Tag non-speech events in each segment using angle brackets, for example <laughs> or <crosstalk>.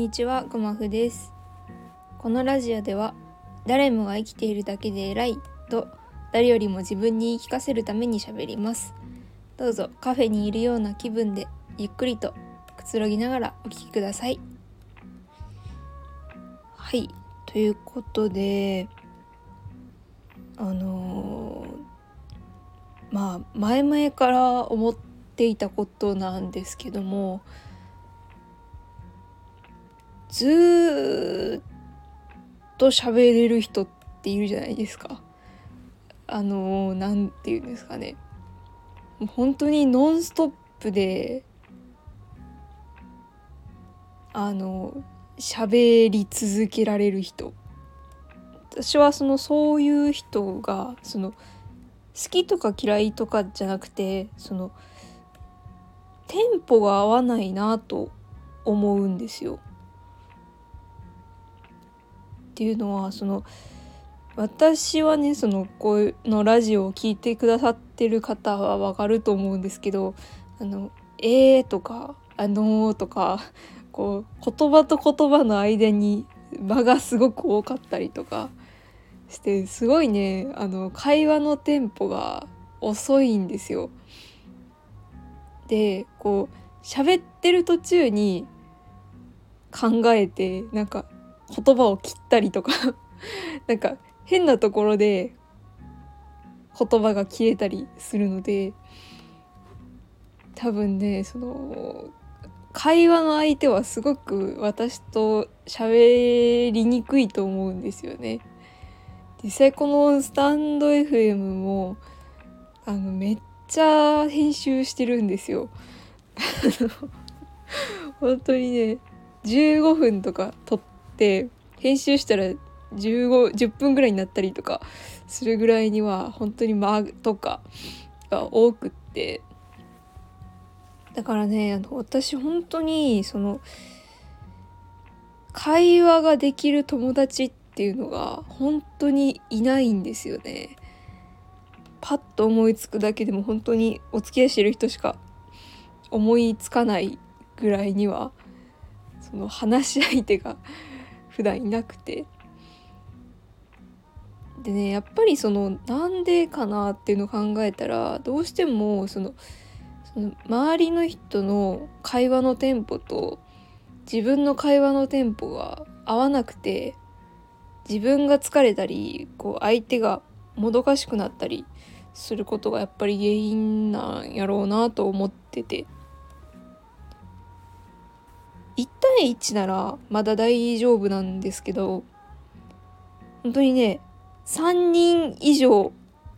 にちは、ごまふです。このラジオでは、誰もが生きているだけで偉いと、誰よりも自分に言い聞かせるために喋ります。どうぞカフェにいるような気分で、ゆっくりとくつろぎながらお聞きください。はい、ということで、あのーまあ前々から思っていたことなんですけどもずっと喋れる人っているじゃないですか。あのなんて言うんですかねもう本当にノンストップであの喋り続けられる人私はそのそういう人がその好きとか嫌いとかじゃなくてそのテンポが合わないなと思うんですよ。っていうのはその私はねそのこうのラジオを聞いてくださってる方はわかると思うんですけど「あのえー」とか「あのー」とかこう言葉と言葉の間に間がすごく多かったりとかしてすごいねあの会話のテンポが遅いんですよ。でこう喋ってる途中に考えてなんか言葉を切ったりとか <laughs> なんか変なところで言葉が切れたりするので多分ねその会話の相手はすごく私と喋りにくいと思うんですよね。実際このスタンド FM もあのめっちゃ編集してるんですよ。<laughs> 本当にね15分とか撮って編集したら1510分ぐらいになったりとかするぐらいには本当に間とかが多くってだからねあの私本当にその会話ができる友達っていうのが本当にいないんですよね。パッと思いつくだけでも本当にお付き合いしてる人しか思いつかないぐらいにはその話し相手が普段いなくて。でねやっぱりそのなんでかなっていうのを考えたらどうしてもそのその周りの人の会話のテンポと自分の会話のテンポが合わなくて自分が疲れたりこう相手がもどかしくなったりすることがやっぱり原因なんやろうなと思ってて。1対1ならまだ大丈夫なんですけど本当にね3人以上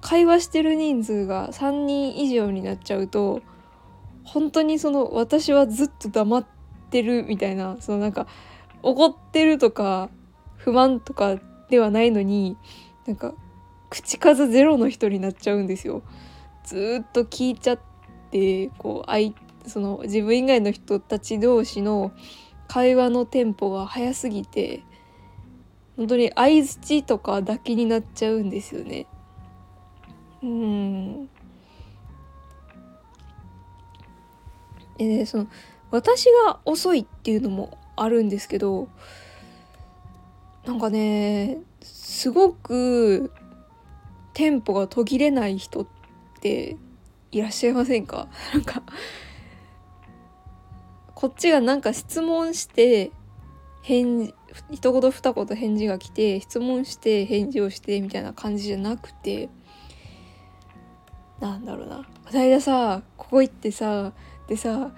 会話してる人数が3人以上になっちゃうと本当にその私はずっと黙ってるみたいなそのなんか怒ってるとか不満とかではないのになんか口数ゼロの人になっちゃうんですよ。ずっと聞いちゃってこう相その自分以外の人たち同士の会話のテンポが速すぎて本当に相づちとかだけになっちゃうんですよね。うんでねその私が遅いっていうのもあるんですけどなんかねすごくテンポが途切れない人っていらっしゃいませんか？<laughs> なんかこっちがなんか質問して返事一言二言返事が来て質問して返事をしてみたいな感じじゃなくてなんだろうな「こないださここ行ってさでさ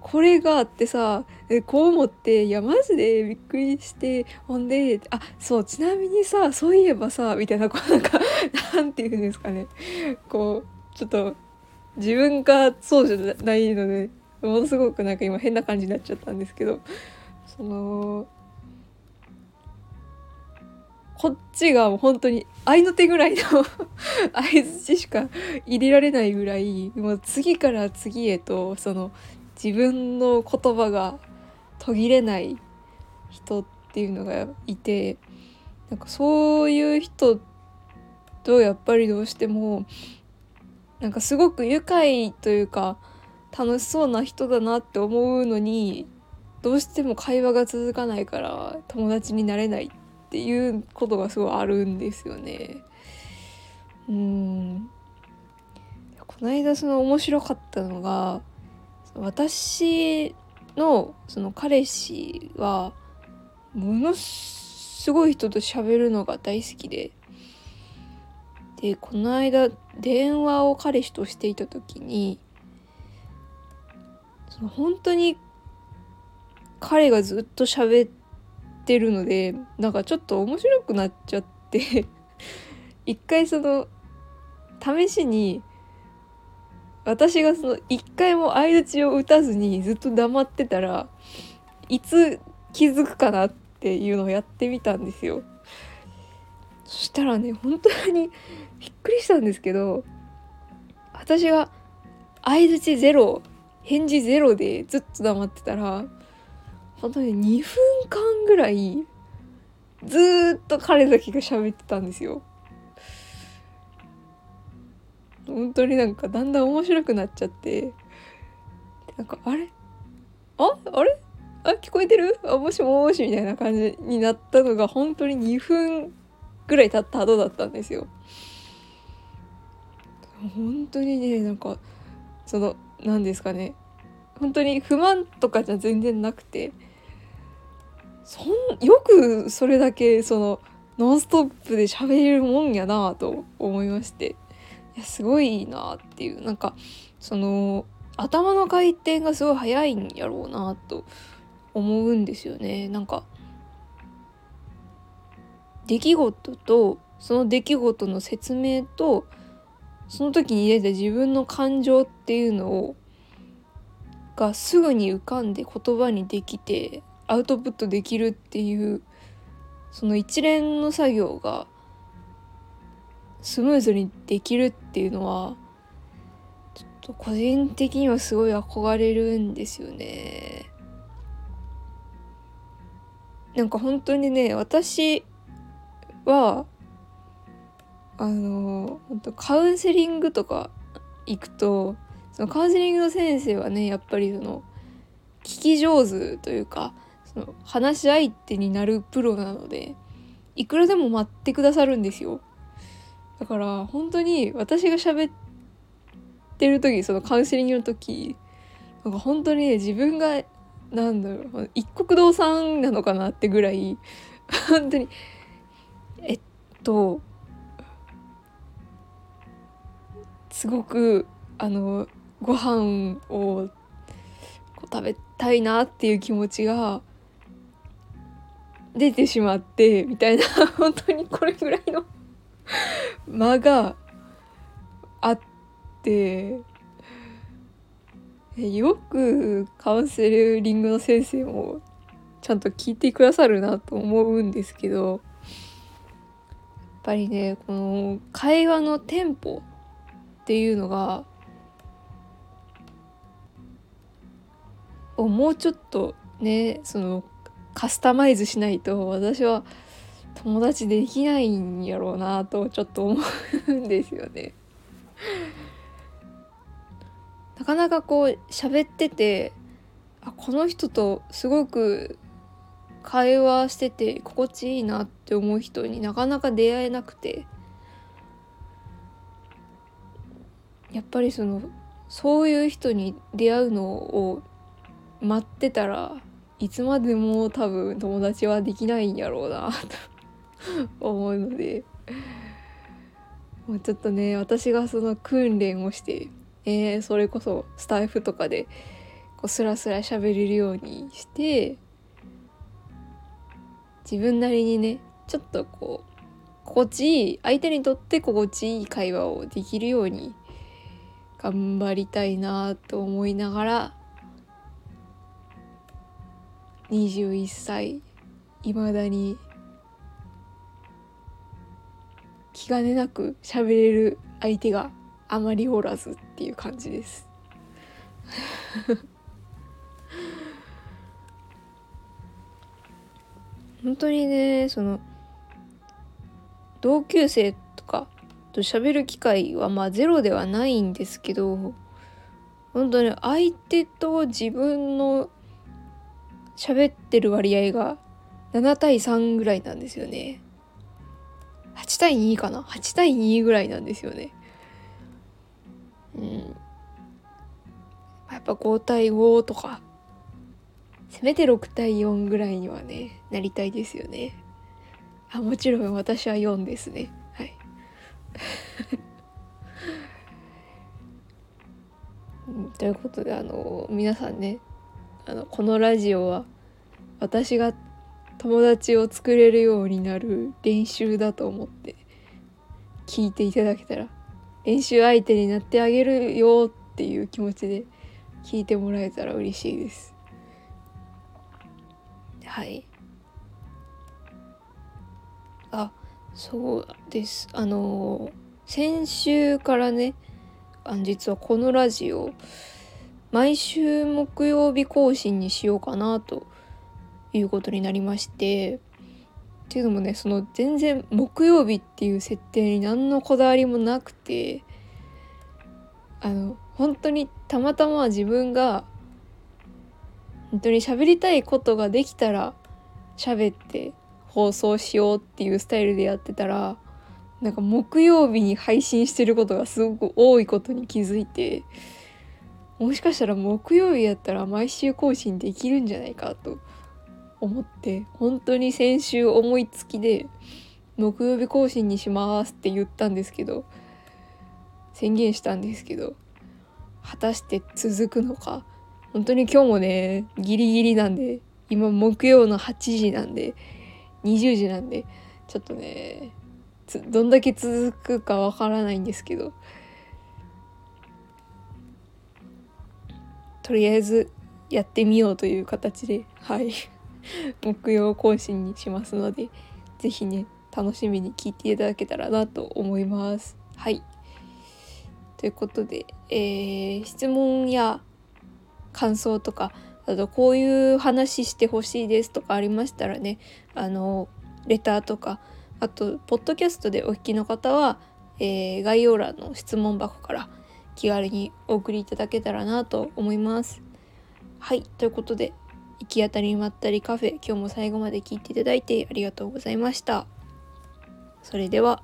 これがあってさこう思っていやマジでびっくりしてほんであそうちなみにさそういえばさみたいなこうなんかなんて言うんですかね。こうちょっと自分がそうじゃないのでものすごくなんか今変な感じになっちゃったんですけどそのこっちが本当に合いの手ぐらいの相づちしか入れられないぐらいもう次から次へとその自分の言葉が途切れない人っていうのがいてなんかそういう人とやっぱりどうしてもなんかすごく愉快というか楽しそうな人だなって思うのにどうしても会話が続かないから友達になれないっていうことがすごいあるんですよね。うんこの間その面白かったのが私のその彼氏はものすごい人と喋るのが大好きででこの間電話を彼氏としていた時にその本当に彼がずっと喋ってるのでなんかちょっと面白くなっちゃって <laughs> 一回その試しに私がその一回も相づちを打たずにずっと黙ってたらいつ気づくかなっていうのをやってみたんですよ。そしたらね本当にびっくりしたんですけど私が相づちゼロ返事ゼロでずっと黙ってたら本当に2分間ぐらいずっと彼だけが喋ってたんですよ。本当になんかだんだん面白くなっちゃって。なんかあれ？あ？あれ？あ聞こえてる？あもしもしみたいな感じになったのが本当に2分ぐらい経った後だったんですよ。本当にねなんかその何ですかね。本当に不満とかじゃ全然なくて。そんよくそれだけそのノンストップで喋れるもんやなと思いまして。いやすごいなっていう。なんかその頭の回転がすごい速いんやろうなと思うんですよね。なんか出来事とその出来事の説明とその時に出た自分の感情っていうのをがすぐに浮かんで言葉にできてアウトプットできるっていうその一連の作業がスムーズにできるっていうのはちょっと個人的にはすごい憧れるんですよね。なんか本当にね私はあの本当カウンセリングとか行くとそのカウンセリングの先生はねやっぱりその聞き上手というかその話し相手になるプロなのでいくらでも待ってくださるんですよ。だから本当に私が喋ってる時そのカウンセリングの時なんか本当にね自分がなんだろう一国堂さんなのかなってぐらい <laughs> 本当にえっとすごくあのご飯を食べたいなっていう気持ちが出てしまってみたいな <laughs> 本当にこれぐらいの間があってよくカウンセリングの先生もちゃんと聞いてくださるなと思うんですけどやっぱりねこの会話のテンポっていうのがをもうちょっとねそのカスタマイズしないと私は友達できないんやろうなとちょっと思うんですよね。なかなかこう喋っててあこの人とすごく会話してて心地いいなって思う人になかなか出会えなくてやっぱりそのそういう人に出会うのを待ってたらいつまでも多分友達はできないんやろうなと <laughs> 思うのでもうちょっとね私がその訓練をしてえー、それこそスタイフとかでこうスラスラ喋れるようにして自分なりにねちょっとこう心地いい相手にとって心地いい会話をできるように頑張りたいなと思いながら21歳いまだに気兼ねなく喋れる相手があまりおらずっていう感じです。<laughs> 本当にねその同級生とかと喋る機会はまあゼロではないんですけど本当に相手と自分の喋ってる割合が7対3ぐらいなんですよね。8対2かな ?8 対2ぐらいなんですよね。うん。やっぱ5対5とか、せめて6対4ぐらいにはね、なりたいですよね。あ、もちろん私は4ですね。ということで、あの、皆さんね、あの、このラジオは、私が友達を作れるようになる練習だと思って聞いていただけたら練習相手になってあげるよっていう気持ちで聞いてもらえたら嬉しいです。はい。あそうです。あの先週からねあの実はこのラジオ毎週木曜日更新にしようかなということになりましてっていうのもねその全然木曜日っていう設定に何のこだわりもなくてあの本当にたまたま自分が本当に喋りたいことができたら喋って放送しようっていうスタイルでやってたらなんか木曜日に配信してることがすごく多いことに気づいてもしかしたら木曜日やったら毎週更新できるんじゃないかと思って本当に先週思いつきで木曜日更新にしますって言ったんですけど宣言したんですけど果たして続くのか。本当に今日もねギリギリなんで今木曜の8時なんで20時なんでちょっとねどんだけ続くかわからないんですけど。とりあえずやってみようという形ではい。<laughs> 木曜更新にしますので是非ね楽しみに聞いていただけたらなと思います。はい。ということで、えー、質問や感想とかあとこういう話してほしいですとかありましたらねあのレターとかあとポッドキャストでお聞きの方は、えー、概要欄の質問箱から気軽にお送りいただけたらなと思います。はいということで行き当たりまったりカフェ今日も最後まで聞いていただいてありがとうございました。それでは